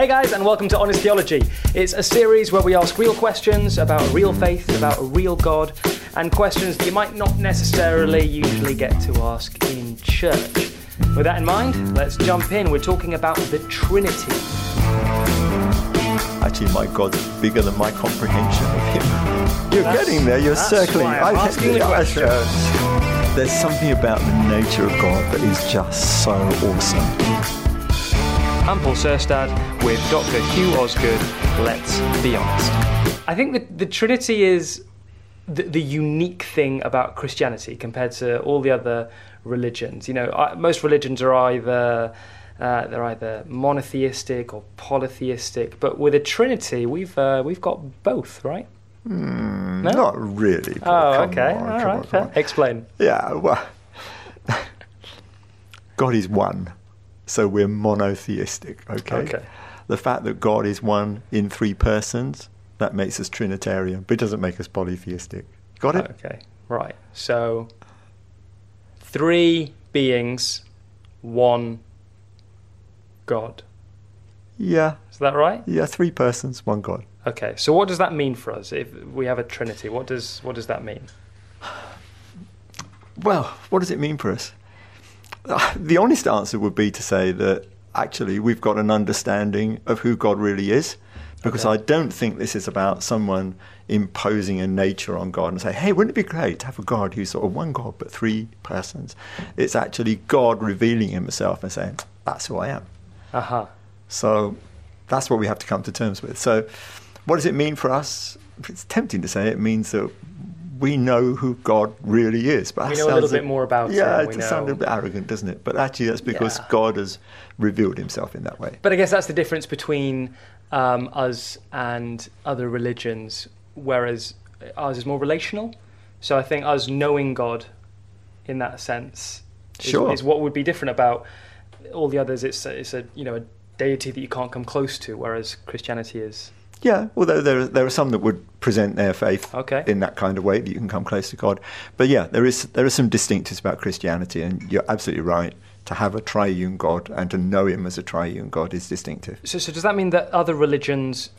Hey guys, and welcome to Honest Theology. It's a series where we ask real questions about real faith, about a real God, and questions that you might not necessarily usually get to ask in church. With that in mind, let's jump in. We're talking about the Trinity. Actually, my God's bigger than my comprehension of Him. You're That's- getting there. You're circling. I'm I- asking the yeah, question. uh, There's something about the nature of God that is just so awesome. I'm Paul Serstad with Dr. Hugh Osgood. Let's be honest. I think that the Trinity is the, the unique thing about Christianity compared to all the other religions. You know, I- most religions are either uh, they're either monotheistic or polytheistic, but with a Trinity, we've uh, we've got both, right? No? Not really. Paul. Oh, Come okay. on, All come right. on, come on. Explain. Yeah, well, God is one, so we're monotheistic, okay? Okay. The fact that God is one in three persons, that makes us Trinitarian, but it doesn't make us polytheistic. Got it? Okay. Right. So three beings, one God. Yeah, Is that right? yeah, three persons, one God. Okay. So what does that mean for us if we have a Trinity? What does what does that mean? Well, what does it mean for us? The honest answer would be to say that actually we've got an understanding of who God really is, because Okay. I don't think this is about someone imposing a nature on God and say, hey, wouldn't it be great to have a God who's sort of one God but three persons? It's actually God revealing himself and saying, that's who I am. Uh huh. So that's what we have to come to terms with. So, what does it mean for us? It's tempting to say it means that we know who God really is. But We know a little bit more about yeah, him, it sounds a bit arrogant, doesn't it? But actually, that's because Yeah. God has revealed Himself in that way. But I guess that's the difference between um, us and other religions, whereas ours is more relational. So I think us knowing God in that sense is, Sure. is what would be different about all the others. It's it's a you know a deity that you can't come close to, whereas Christianity is. Yeah, although there are, there are some that would present their faith Okay. in that kind of way that you can come close to God. But yeah, there is there are some distinctives about Christianity, and you're absolutely right. To have a triune God and to know Him as a triune God is distinctive. So, so does that mean that other religions,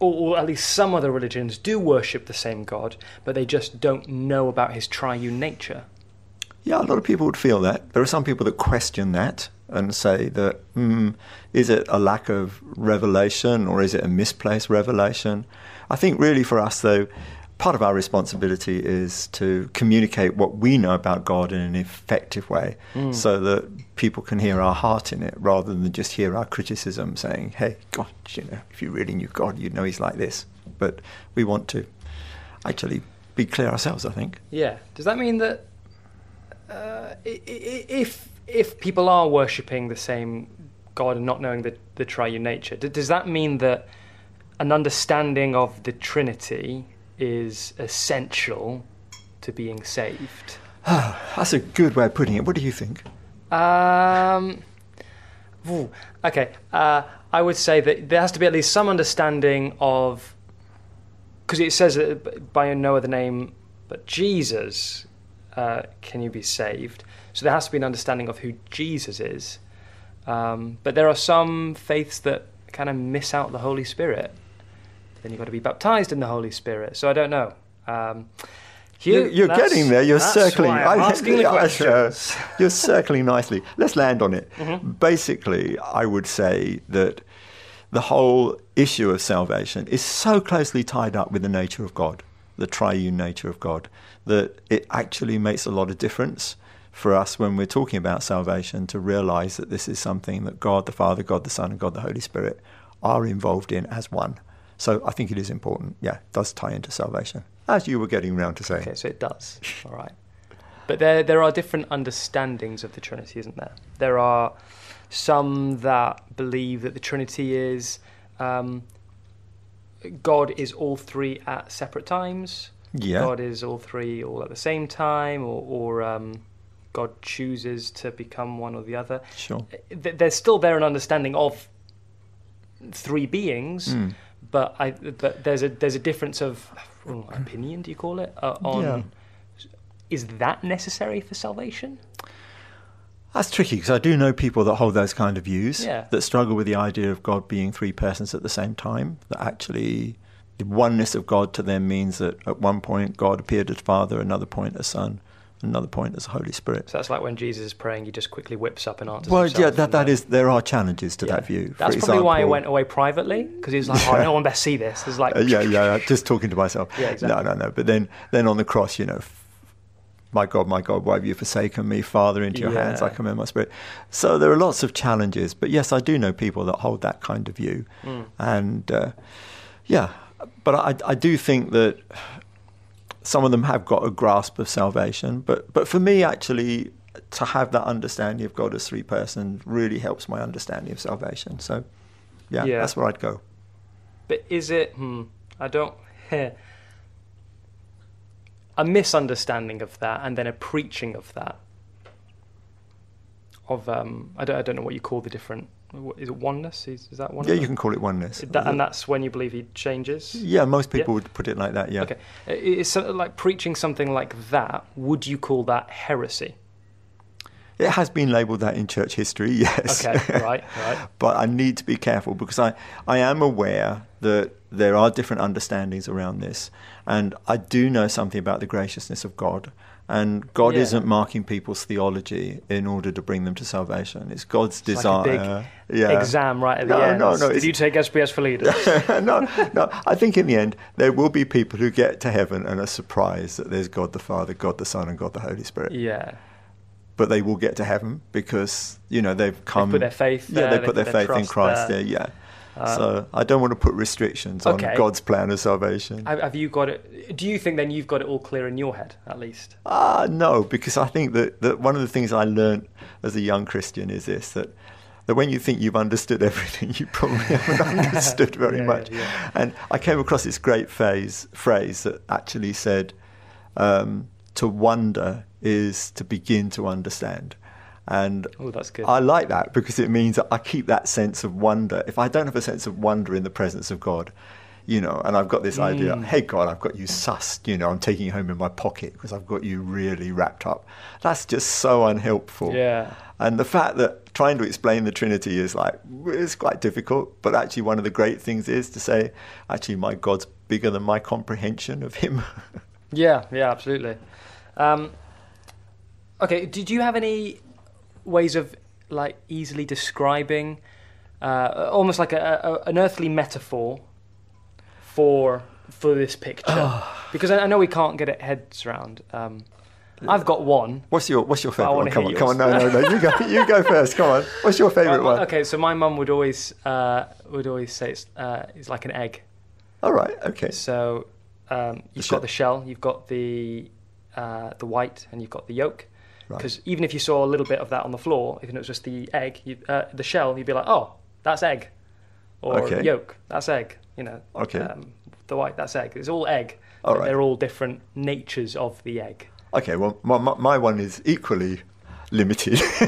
or, or at least some other religions, do worship the same God, but they just don't know about His triune nature? Yeah, a lot of people would feel that. There are some people that question that and say that mm, is it a lack of revelation or is it a misplaced revelation? I think really for us though, part of our responsibility is to communicate what we know about God in an effective way so that people can hear our heart in it rather than just hear our criticism saying, hey, God, you know, if you really knew God, you'd know he's like this. But we want to actually be clear ourselves, I think. Yeah. Does that mean that uh, if if people are worshipping the same God and not knowing the, the triune nature, d- does that mean that an understanding of the Trinity is essential to being saved? That's a good way of putting it. What do you think? Um, ooh, okay, uh, I would say that there has to be at least some understanding of, because it says that by no other name but Jesus uh, can you be saved. So there has to be an understanding of who Jesus is. Um, but there are some faiths that kind of miss out the Holy Spirit. Then you've got to be baptized in the Holy Spirit. So I don't know. Um, Hugh, You're, getting there. You're circling. I'm I- asking the questions. uh, You're circling nicely. Let's land on it. Mm-hmm. Basically, I would say that the whole issue of salvation is so closely tied up with the nature of God, the triune nature of God, that it actually makes a lot of difference for us when we're talking about salvation to realize that this is something that God the Father, God the Son, and God the Holy Spirit are involved in as one. So I think it is important. Yeah, it does tie into salvation, as you were getting round to saying. Okay, so it does. All right. But there, there are different understandings of the Trinity, isn't there? There are some that believe that the Trinity is um, God is all three at separate times. Yeah. God is all three all at the same time, or, or um, God chooses to become one or the other. Sure. There's still there an understanding of three beings, Hmm. but I but there's a there's a difference of opinion. Do you call it uh, on? Yeah. Is that necessary for salvation? That's tricky because I do know people that hold those kind of views Yeah. that struggle with the idea of God being three persons at the same time. That actually the oneness of God to them means that at one point God appeared as Father, another point as Son, another point as the Holy Spirit. So that's like when Jesus is praying, he just quickly whips up and answers. Well, yeah, that, that is. There are challenges to Yeah. that view. For That's probably why he went away privately because he was like, "Oh, no one best see this." It's like, Uh, yeah, yeah, just talking to myself. Yeah, exactly. No, no, no. But then, then on the cross, you know, my God, my God, why have you forsaken me, Father? Into your hands I Yeah. commend my spirit. So there are lots of challenges. But yes, I do know people that hold that kind of view, Mm. and uh, yeah, but I, I do think that some of them have got a grasp of salvation. But but for me, actually. To have that understanding of God as three persons really helps my understanding of salvation. So, yeah, Yeah. that's where I'd go. But is it? Hmm, I don't. a misunderstanding of that, and then a preaching of that. Of um, I don't, I don't know what you call the different. What- Is it oneness? Is, is that one? Yeah, you can call it oneness. That, and that's when you believe he changes. Yeah, most Yeah. people would put it like that. Yeah. Okay, I- is sort like preaching something like that. Would you call that heresy? It has been labelled that in church history, yes. Okay, right, right. but I need to be careful because I, I am aware that there are different understandings around this. And I do know something about the graciousness of God. And God Yeah. isn't marking people's theology in order to bring them to salvation. It's God's It's like a desire. big yeah. Exam right at the end. no, no, Did you take SPS for leaders? no, no. I think in the end, there will be people who get to heaven and are surprised that there's God the Father, God the Son, and God the Holy Spirit. yeah. but they will get to heaven because you know they've come. put their faith Yeah, there, they they put their put their faith in Christ there. there. Yeah. Um, so I don't want to put restrictions on God's plan of salvation. Have, you got it? Do you think then you've got it all clear in your head, at least? Ah, no, because I think that, that one of the things I learned as a young Christian is this that that when you think you've understood everything, you probably haven't understood very Yeah, much. yeah. And I came across this great phrase phrase that actually said, um, "To wonder is to begin to understand." And Oh, that's good. I like that because it means that I keep that sense of wonder. If I don't have a sense of wonder in the presence of God, you know, and I've got this idea, Mm. hey God, I've got you sussed, you know, I'm taking you home in my pocket because I've got you really wrapped up. That's just so unhelpful. Yeah. And the fact that trying to explain the Trinity is like, it's quite difficult, but actually one of the great things is to say, actually, my God's bigger than my comprehension of Him. Yeah, yeah, absolutely. Um, okay, did you have any ways of like easily describing, uh, almost like a, a, an earthly metaphor for for this picture? because I, I know we can't get it heads around. Um, I've got one. What's your What's your favourite one? Come on, hear come on, no, no, no, you go, you go first. Come on, what's your favourite Well, one? Okay, so my mum would always uh, would always say it's, uh, it's like an egg. All right, okay. So um, you've shell. got the shell, you've got the uh, the white, and you've got the yolk. Right. Because even if you saw a little bit of that on the floor, even if it was just the egg, you, uh, the shell, you'd be like, "Oh, that's egg," or Okay. "Yolk, that's egg." You know, Okay. um, the white, that's egg. It's all egg. All right. They're all different natures of the egg. Okay, well, my, my, one is equally limited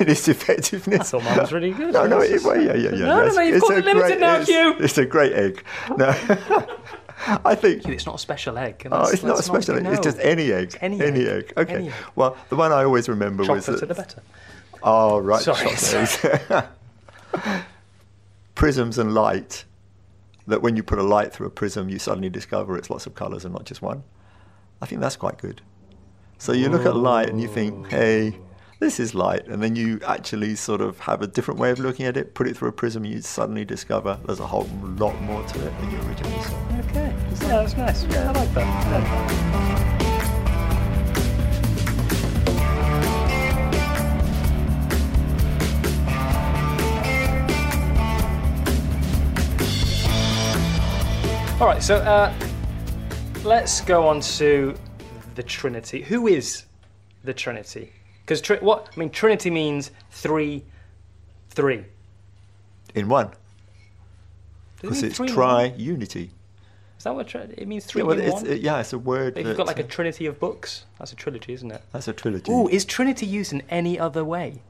in its I effectiveness. thought mine was really good. No, no, it, well, yeah, yeah, yeah. No, no, no, you've got it limited great- now, it's, Hugh. It's a great egg. No, I think. It's not a special egg. Oh, it's not a special egg. It's just any egg. any egg. Okay. Any egg. Well, the one I always remember was Chocolate that. the better. Oh, right. Sorry, chocolate. Prisms and light. That when you put a light through a prism, you suddenly discover it's lots of colours and not just one. I think that's quite good. So you look at light and you think, hey, this is light, and then you actually sort of have a different way of looking at it. Put it through a prism, you suddenly discover there's a whole lot more to it than you originally saw. Okay. Yeah, that's nice. Yeah, I like that. That. All right, so uh, let's go on to the Trinity. Who is the Trinity? Because tri- what I mean, Trinity means three, three. In one, Does it because it's tri unity. Is that what tri- it means? Three Yeah, well, in it's, one. it- yeah, it's a word. If you've got like a trinity of books, that's a trilogy, isn't it? that's a trilogy. Ooh, is Trinity used in any other way?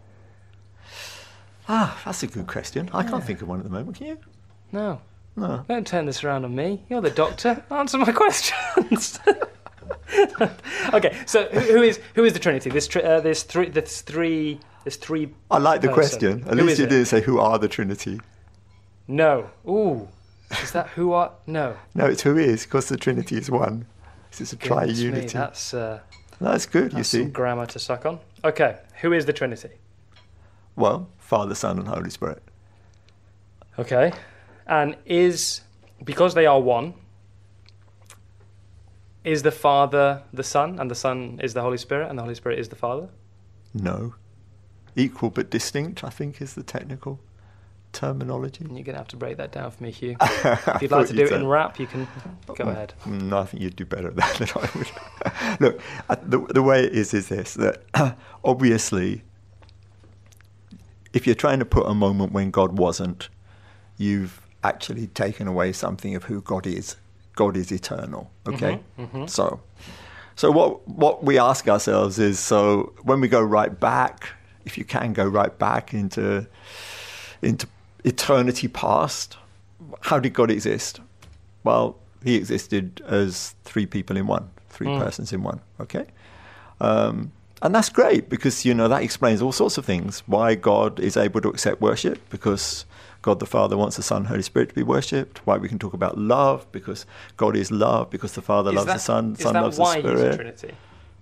Ah, that's a good question. I can't think of one at the moment. Can you? No. No. Don't turn this around on me. You're the doctor. Answer my questions. okay, so who, who is who is the Trinity? This tri- uh, there's three. There's three. There's three. I like the person. question. At Who least you it? didn't say who are the Trinity. No. Ooh. Is that who are? No. No, it's who is, because the Trinity is one. It's a Goodness me, triunity. that's uh, That's good, you that's see. some grammar to suck on. Okay, who is the Trinity? Well, Father, Son, and Holy Spirit. Okay, and is because they are one. Is the Father the Son, and the Son is the Holy Spirit, and the Holy Spirit is the Father? No. Equal but distinct, I think, is the technical terminology. And You're going to have to break that down for me, Hugh. If you'd like to do it in rap, you can go mm, ahead. No, I think you'd do better at that than I would. Look, the, the way it is is this that obviously, if you're trying to put a moment when God wasn't, you've actually taken away something of who God is. God is eternal. Okay, Mhm, mhm. so so what what we ask ourselves is so when we go right back, if you can go right back into into eternity past, how did God exist? Well, he existed as three people in one, three Mm. persons in one. Okay, um, and that's great because you know that explains all sorts of things. Why God is able to accept worship because God the Father wants the Son, Holy Spirit to be worshipped. Why we can talk about love because God is love because the Father Is loves that- the Son, is Son loves why the he's a Spirit. Trinity?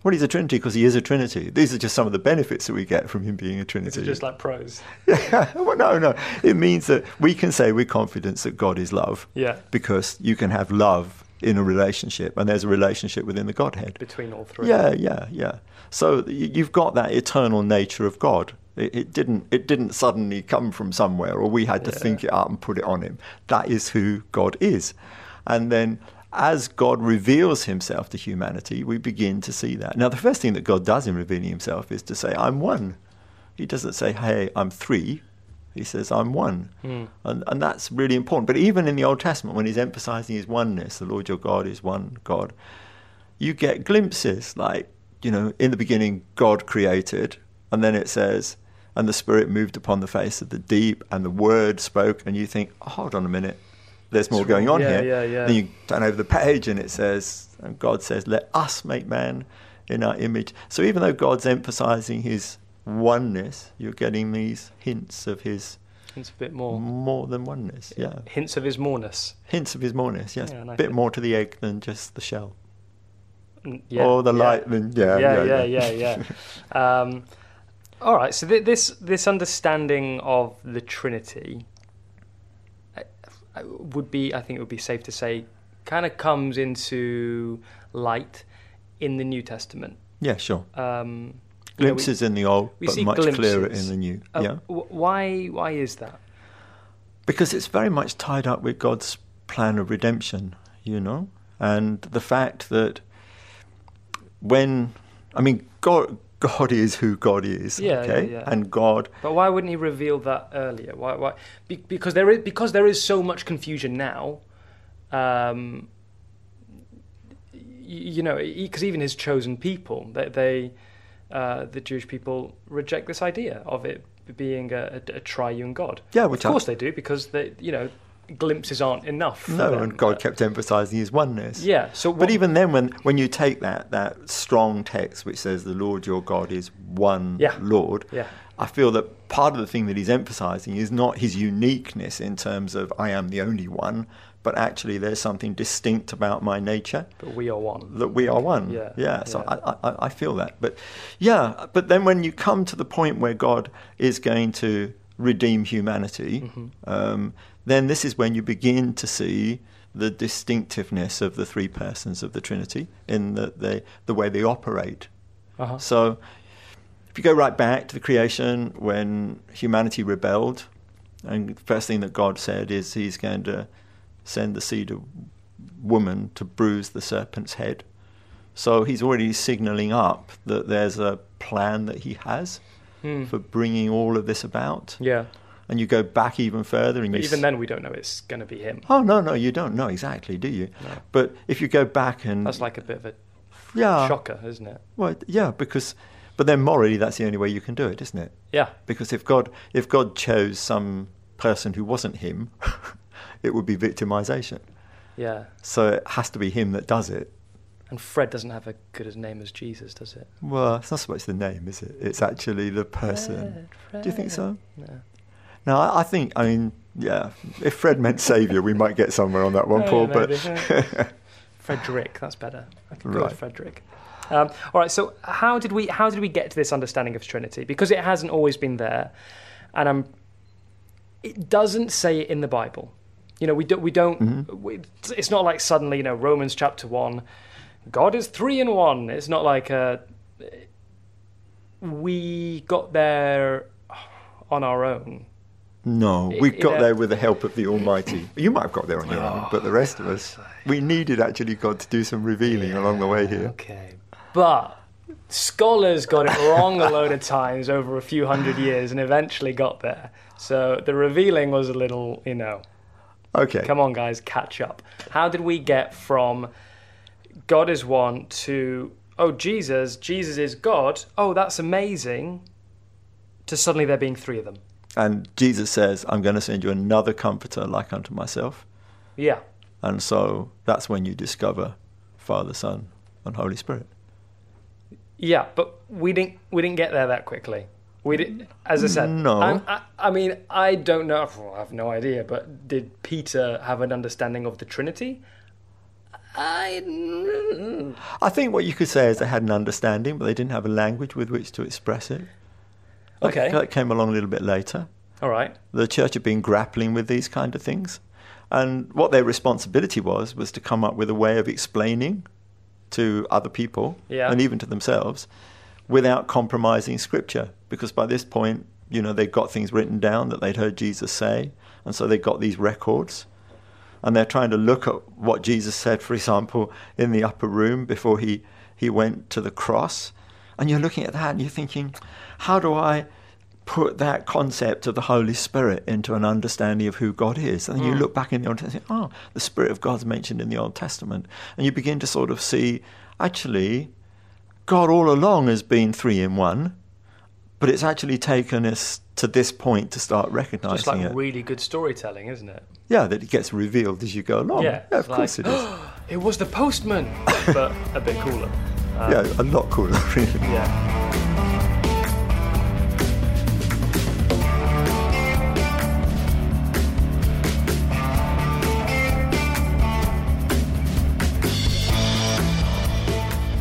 Well, he's a Trinity because he is a Trinity. These are just some of the benefits that we get from him being a Trinity. It's just like prose? Yeah, well, no, no. It means that we can say with confidence that God is love Yeah, because you can have love in a relationship and there's a relationship within the Godhead. between all three. Yeah, yeah, yeah. So you've got that eternal nature of God. It, it didn't. It didn't suddenly come from somewhere, or we had to Yeah. think it up and put it on him. That is who God is, and then as God reveals Himself to humanity, we begin to see that. Now, the first thing that God does in revealing Himself is to say, "I'm one." He doesn't say, "Hey, I'm three. He says, "I'm one." Hmm. And, and that's really important. But even in the Old Testament, when he's emphasizing his oneness, the Lord your God is one God, you get glimpses like, you know, in the beginning, God created, and then it says, and the Spirit moved upon the face of the deep, and the Word spoke, and you think, oh, hold on a minute, there's more going on yeah, here. yeah, yeah. Then you turn over the page, and it says, and God says, let us make man in our image. So even though God's emphasizing his oneness, you're getting these hints of his It's a bit more. more than oneness. Yeah. Hints of his moreness. Hints of his moreness, yes. Yeah, A bit more to the egg than just the shell. Mm, Yeah, or the yeah. light than, yeah, yeah, yeah, yeah, yeah, yeah. um, all right. So th- this this understanding of the Trinity uh, uh, would be, I think, it would be safe to say, kind of comes into light in the New Testament. Yeah, sure. Um, you know, we- Glimpses in the old, but much clearer in the new. uh, yeah. wh- why why is that? Because it's very much tied up with God's plan of redemption, you know? And the fact that when, I mean, God, God is who God is, Yeah, okay? yeah, yeah. And God, But why wouldn't he reveal that earlier? Why? Why? Be, because there is because there is so much confusion now. Um, y- you know, because even his chosen people, they, they uh, the Jewish people, reject this idea of it being a, a, a triune God. yeah, Of which I, course they do, because they, you know, glimpses aren't enough. no, them. and God Uh, kept emphasizing his oneness. Yeah. So, But even then, when, when you take that, that strong text which says the Lord your God is one Yeah. Lord, yeah, I feel that part of the thing that he's emphasizing is not his uniqueness in terms of I am the only one, but actually there's something distinct about my nature but we are one. that we are one. Yeah, yeah. So yeah. I, I, I feel that. But yeah, but then when you come to the point where God is going to redeem humanity, Mhm. um, then this is when you begin to see the distinctiveness of the three persons of the Trinity in the, the, the way they operate. Uh-huh. So if you go right back to the creation when humanity rebelled, and the first thing that God said is he's going to send the seed of woman to bruise the serpent's head. So he's already signaling up that there's a plan that he has Hmm. for bringing all of this about. Yeah. And you go back even further and even s- then, we don't know it's going to be him. Oh no, no, you don't know exactly, do you? No. But if you go back and That's like a bit of a yeah, shocker, isn't it? well, yeah, because but then morally that's the only way you can do it, isn't it? Yeah. Because if God if God chose some person who wasn't him, it would be victimization. Yeah. So it has to be him that does it. And Fred doesn't have a good as name as Jesus, does it? Well, it's not so much the name, is it? It's actually the person. Fred, Do you think so? No. No, I, I think. I mean, yeah. If Fred meant saviour, we might get somewhere on that one, Yeah, Paul. maybe, But Frederick, that's better. I can go Right. Frederick. Um, all right. So how did we how did we get to this understanding of Trinity? Because it hasn't always been there, and um, it doesn't say it in the Bible. You know, we don't. we don't. Mm-hmm. We, it's not like suddenly you know Romans chapter one, God is three in one. It's not like uh, we got there on our own. no, I- we in got a- there with the help of the Almighty. You might have got there on your own, but the rest of us, we needed actually God to do some revealing along the way here. Okay. But scholars got it wrong a load of times over a few hundred years and eventually got there. So the revealing was a little, you know, Okay. come on, guys, catch up. How did we get from God is one to, oh, Jesus, Jesus is God, oh, that's amazing, to suddenly there being three of them? And Jesus says, I'm going to send you another comforter like unto myself. Yeah. And so that's when you discover Father, Son, and Holy Spirit. Yeah, but we didn't we didn't get there that quickly. We did, as I said. No. I, I mean, I don't know. I have no idea. But did Peter have an understanding of the Trinity? I. I think what you could say is they had an understanding, but they didn't have a language with which to express it. Okay. That came along a little bit later. All right. The church had been grappling with these kind of things. And what their responsibility was, was to come up with a way of explaining to other people Yeah. and even to themselves without compromising scripture. Because by this point, you know, they'd got things written down that they'd heard Jesus say. And so they got these records. And they're trying to look at what Jesus said, for example, in the upper room before he, he went to the cross. And you're looking at that and you're thinking, how do I put that concept of the Holy Spirit into an understanding of who God is? And then you mm. look back in the Old Testament, oh, the Spirit of God's mentioned in the Old Testament. And you begin to sort of see, actually, God all along has been three in one, but it's actually taken us to this point to start recognizing Just like it. really good storytelling, isn't it? Yeah, that it gets revealed as you go along. Yeah, of it's course like- it is. It was the postman, but a bit cooler. Um, yeah, a lot cooler, really. Yeah.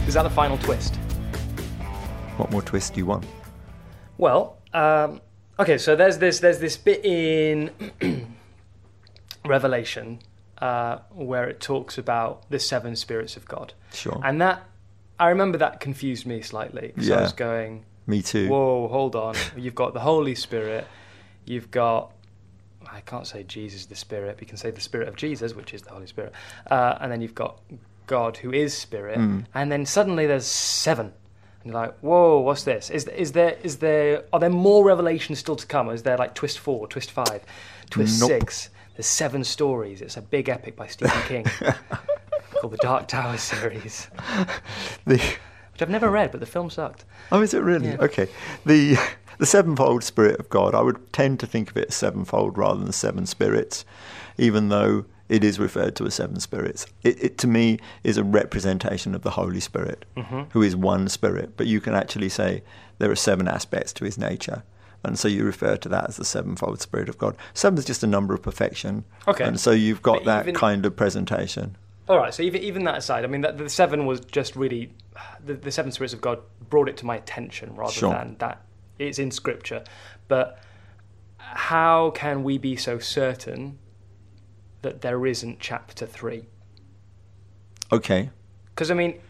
Is that the final twist? What more twist do you want? Well, um, okay. So there's this there's this bit in Revelation uh, where it talks about the seven spirits of God, Sure. and that I remember that confused me slightly. So I was going, Me too. "Whoa, hold on! You've got the Holy Spirit, you've got." I can't say Jesus the Spirit. We can say the Spirit of Jesus, which is the Holy Spirit, uh, and then you've got God, who is Spirit, Mm. and then suddenly there's seven. You're like, whoa, what's this? Is is there is there are there more revelations still to come? Is there like twist four, twist five, twist Nope. six? There's seven stories. It's a big epic by Stephen King called the Dark Tower series, The, which I've never read, but the film sucked. oh, is it really? Yeah. Okay. The the sevenfold Spirit of God. I would tend to think of it as sevenfold rather than seven spirits, even though it is referred to as seven spirits. It, it to me is a representation of the Holy Spirit, Mm-hmm. who is one spirit. But you can actually say there are seven aspects to his nature. And so you refer to that as the sevenfold Spirit of God. Seven is just a number of perfection. Okay. And so you've got But that even- kind of presentation. All right, so even even that aside, I mean, that, the seven was just really the, the seven spirits of God brought it to my attention rather Sure. than that it's in Scripture. But how can we be so certain that there isn't chapter three? Okay. Because I mean, it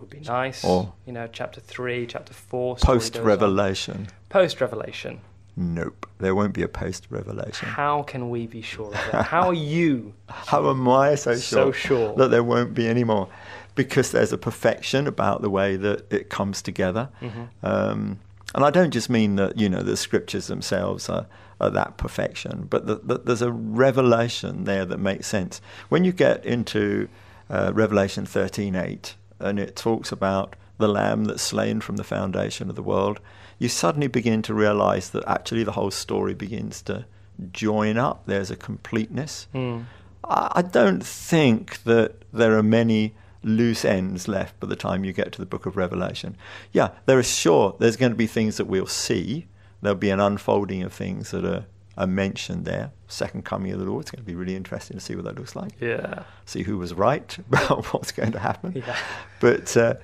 would be nice, Or- you know, chapter three, chapter four, Post revelation. post revelation. Nope. There won't be a post revelation. How can we be sure of that? How are you How am I so sure, so sure? that there won't be any more? Because there's a perfection about the way that it comes together. Mm-hmm. Um, and I don't just mean that, you know, the scriptures themselves are, are that perfection, but that that there's a revelation there that makes sense. When you get into uh, Revelation 13.8, and it talks about the lamb that's slain from the foundation of the world, you suddenly begin to realize that actually the whole story begins to join up. There's a completeness. Mm. I I don't think that there are many loose ends left by the time you get to the book of Revelation. Yeah, there is sure there's going to be things that we'll see. There'll be an unfolding of things that are, are mentioned there. Second coming of the Lord. It's going to be really interesting to see what that looks like. Yeah. See who was right about what's going to happen. Yeah. But uh,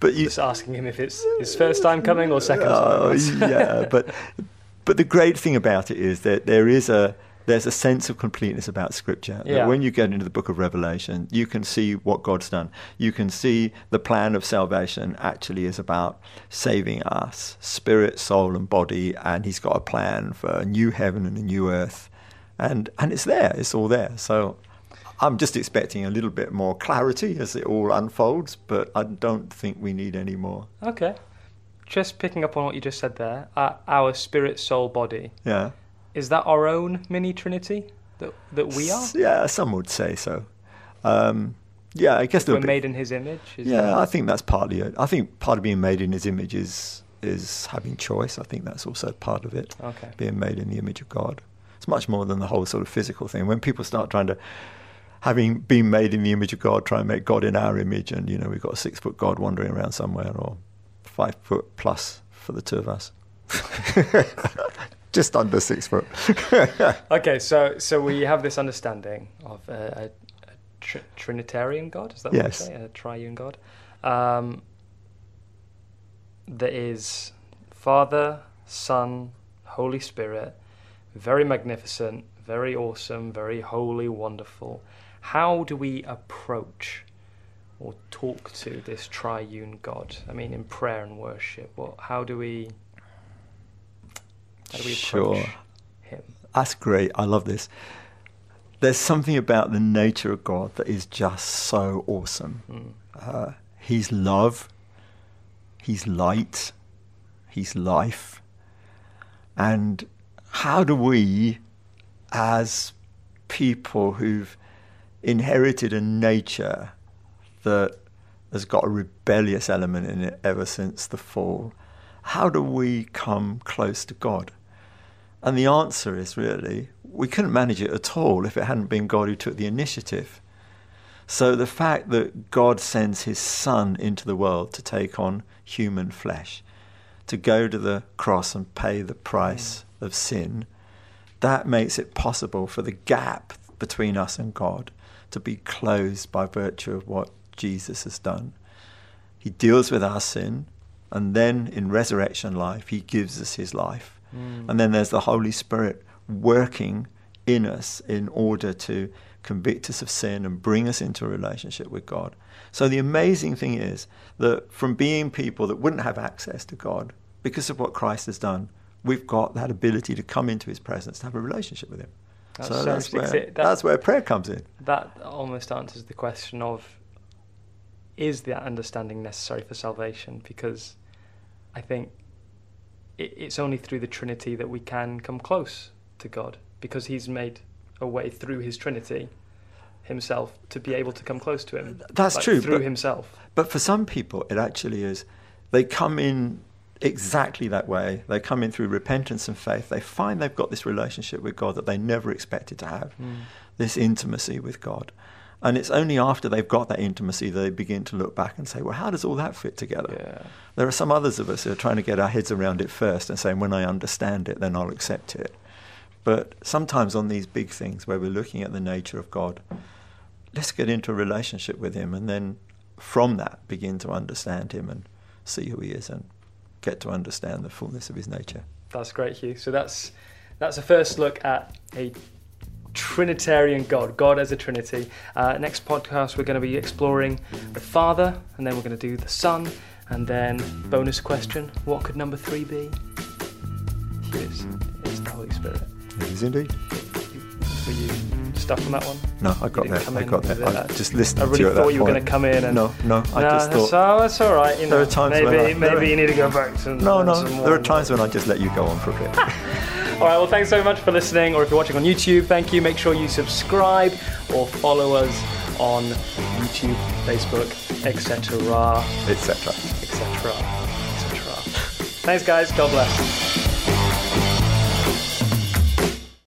but you Just asking him if it's his first time coming or second time. yeah, but but the great thing about it is that there is a there's a sense of completeness about Scripture. That Yeah. when you get into the Book of Revelation, you can see what God's done. You can see the plan of salvation actually is about saving us, spirit, soul, and body, and He's got a plan for a new heaven and a new earth, and and it's there. It's all there. So. I'm just expecting a little bit more clarity as it all unfolds, but I don't think we need any more. Okay. Just picking up on what you just said there, uh, our spirit, soul, body, Yeah. Is that our own mini trinity that, that we are? Yeah, some would say so. Um, yeah, I guess We're there'll made in his image? Is Yeah, that- I think that's partly it. I think part of being made in His image is is having choice. I think that's also part of it. Okay. Being made in the image of God. It's much more than the whole sort of physical thing. When people start trying to, having been made in the image of God, try and make God in our image, and you know we've got a six foot God wandering around somewhere, or five foot plus for the two of us. Just under six foot. Okay, so so we have this understanding of a, a, a tr- Trinitarian God. Is that what Yes. we say? A triune God. Um, that is Father, Son, Holy Spirit. Very magnificent, very awesome, very holy, wonderful. How do we approach or talk to this triune God? I mean, in prayer and worship. What? How do we? How do we approach Sure. Him? That's great. I love this. There's something about the nature of God that is just so awesome. Mm. Uh, he's love, He's light, He's life. And how do we, as people who've inherited a nature that has got a rebellious element in it ever since the fall, how do we come close to God? And the answer is really, we couldn't manage it at all if it hadn't been God who took the initiative. So the fact that God sends his Son into the world to take on human flesh, to go to the cross and pay the price mm. of sin, that makes it possible for the gap between us and God to be closed by virtue of what Jesus has done. He deals with our sin, and then in resurrection life, he gives us his life. Mm. And then there's the Holy Spirit working in us in order to convict us of sin and bring us into a relationship with God. So the amazing thing is that from being people that wouldn't have access to God because of what Christ has done, we've got that ability to come into his presence, to have a relationship with him. That's so that's where. That- that's where prayer comes in. That almost answers the question of is that understanding necessary for salvation? Because I think it's only through the Trinity that we can come close to God, because He's made a way through His Trinity Himself to be able to come close to Him. That's like, true, through but- Himself. But for some people, it actually is. They come in exactly that way. They come in through repentance and faith. They find they've got this relationship with God that they never expected to have, Mm. this intimacy with God. And it's only after they've got that intimacy that they begin to look back and say, well, how does all that fit together? Yeah. There are some others of us who are trying to get our heads around it first and saying, when I understand it, then I'll accept it. But sometimes on these big things where we're looking at the nature of God, let's get into a relationship with Him and then from that begin to understand Him and see who He is and get to understand the fullness of His nature. That's great, Hugh. So that's that's a first look at a Trinitarian God, God as a Trinity. Uh, next podcast, we're going to be exploring the Father, and then we're going to do the Son, and then bonus question: What could number three be? It's, it's the Holy Spirit. It is indeed. Were you stuck on that one? No, I got there. I got it. I just listened I to really you at thought that you were going to come in and No, no, I no, just thought. oh, that's all right. You know, There are times maybe when I- maybe you need to go back to No, no. There are times when I just let you go on for a bit. All right, well, thanks so much for listening, or if you're watching on YouTube, thank you. Make sure you subscribe or follow us on YouTube, Facebook, etc., Etc. etc., etc. Thanks, guys. God bless.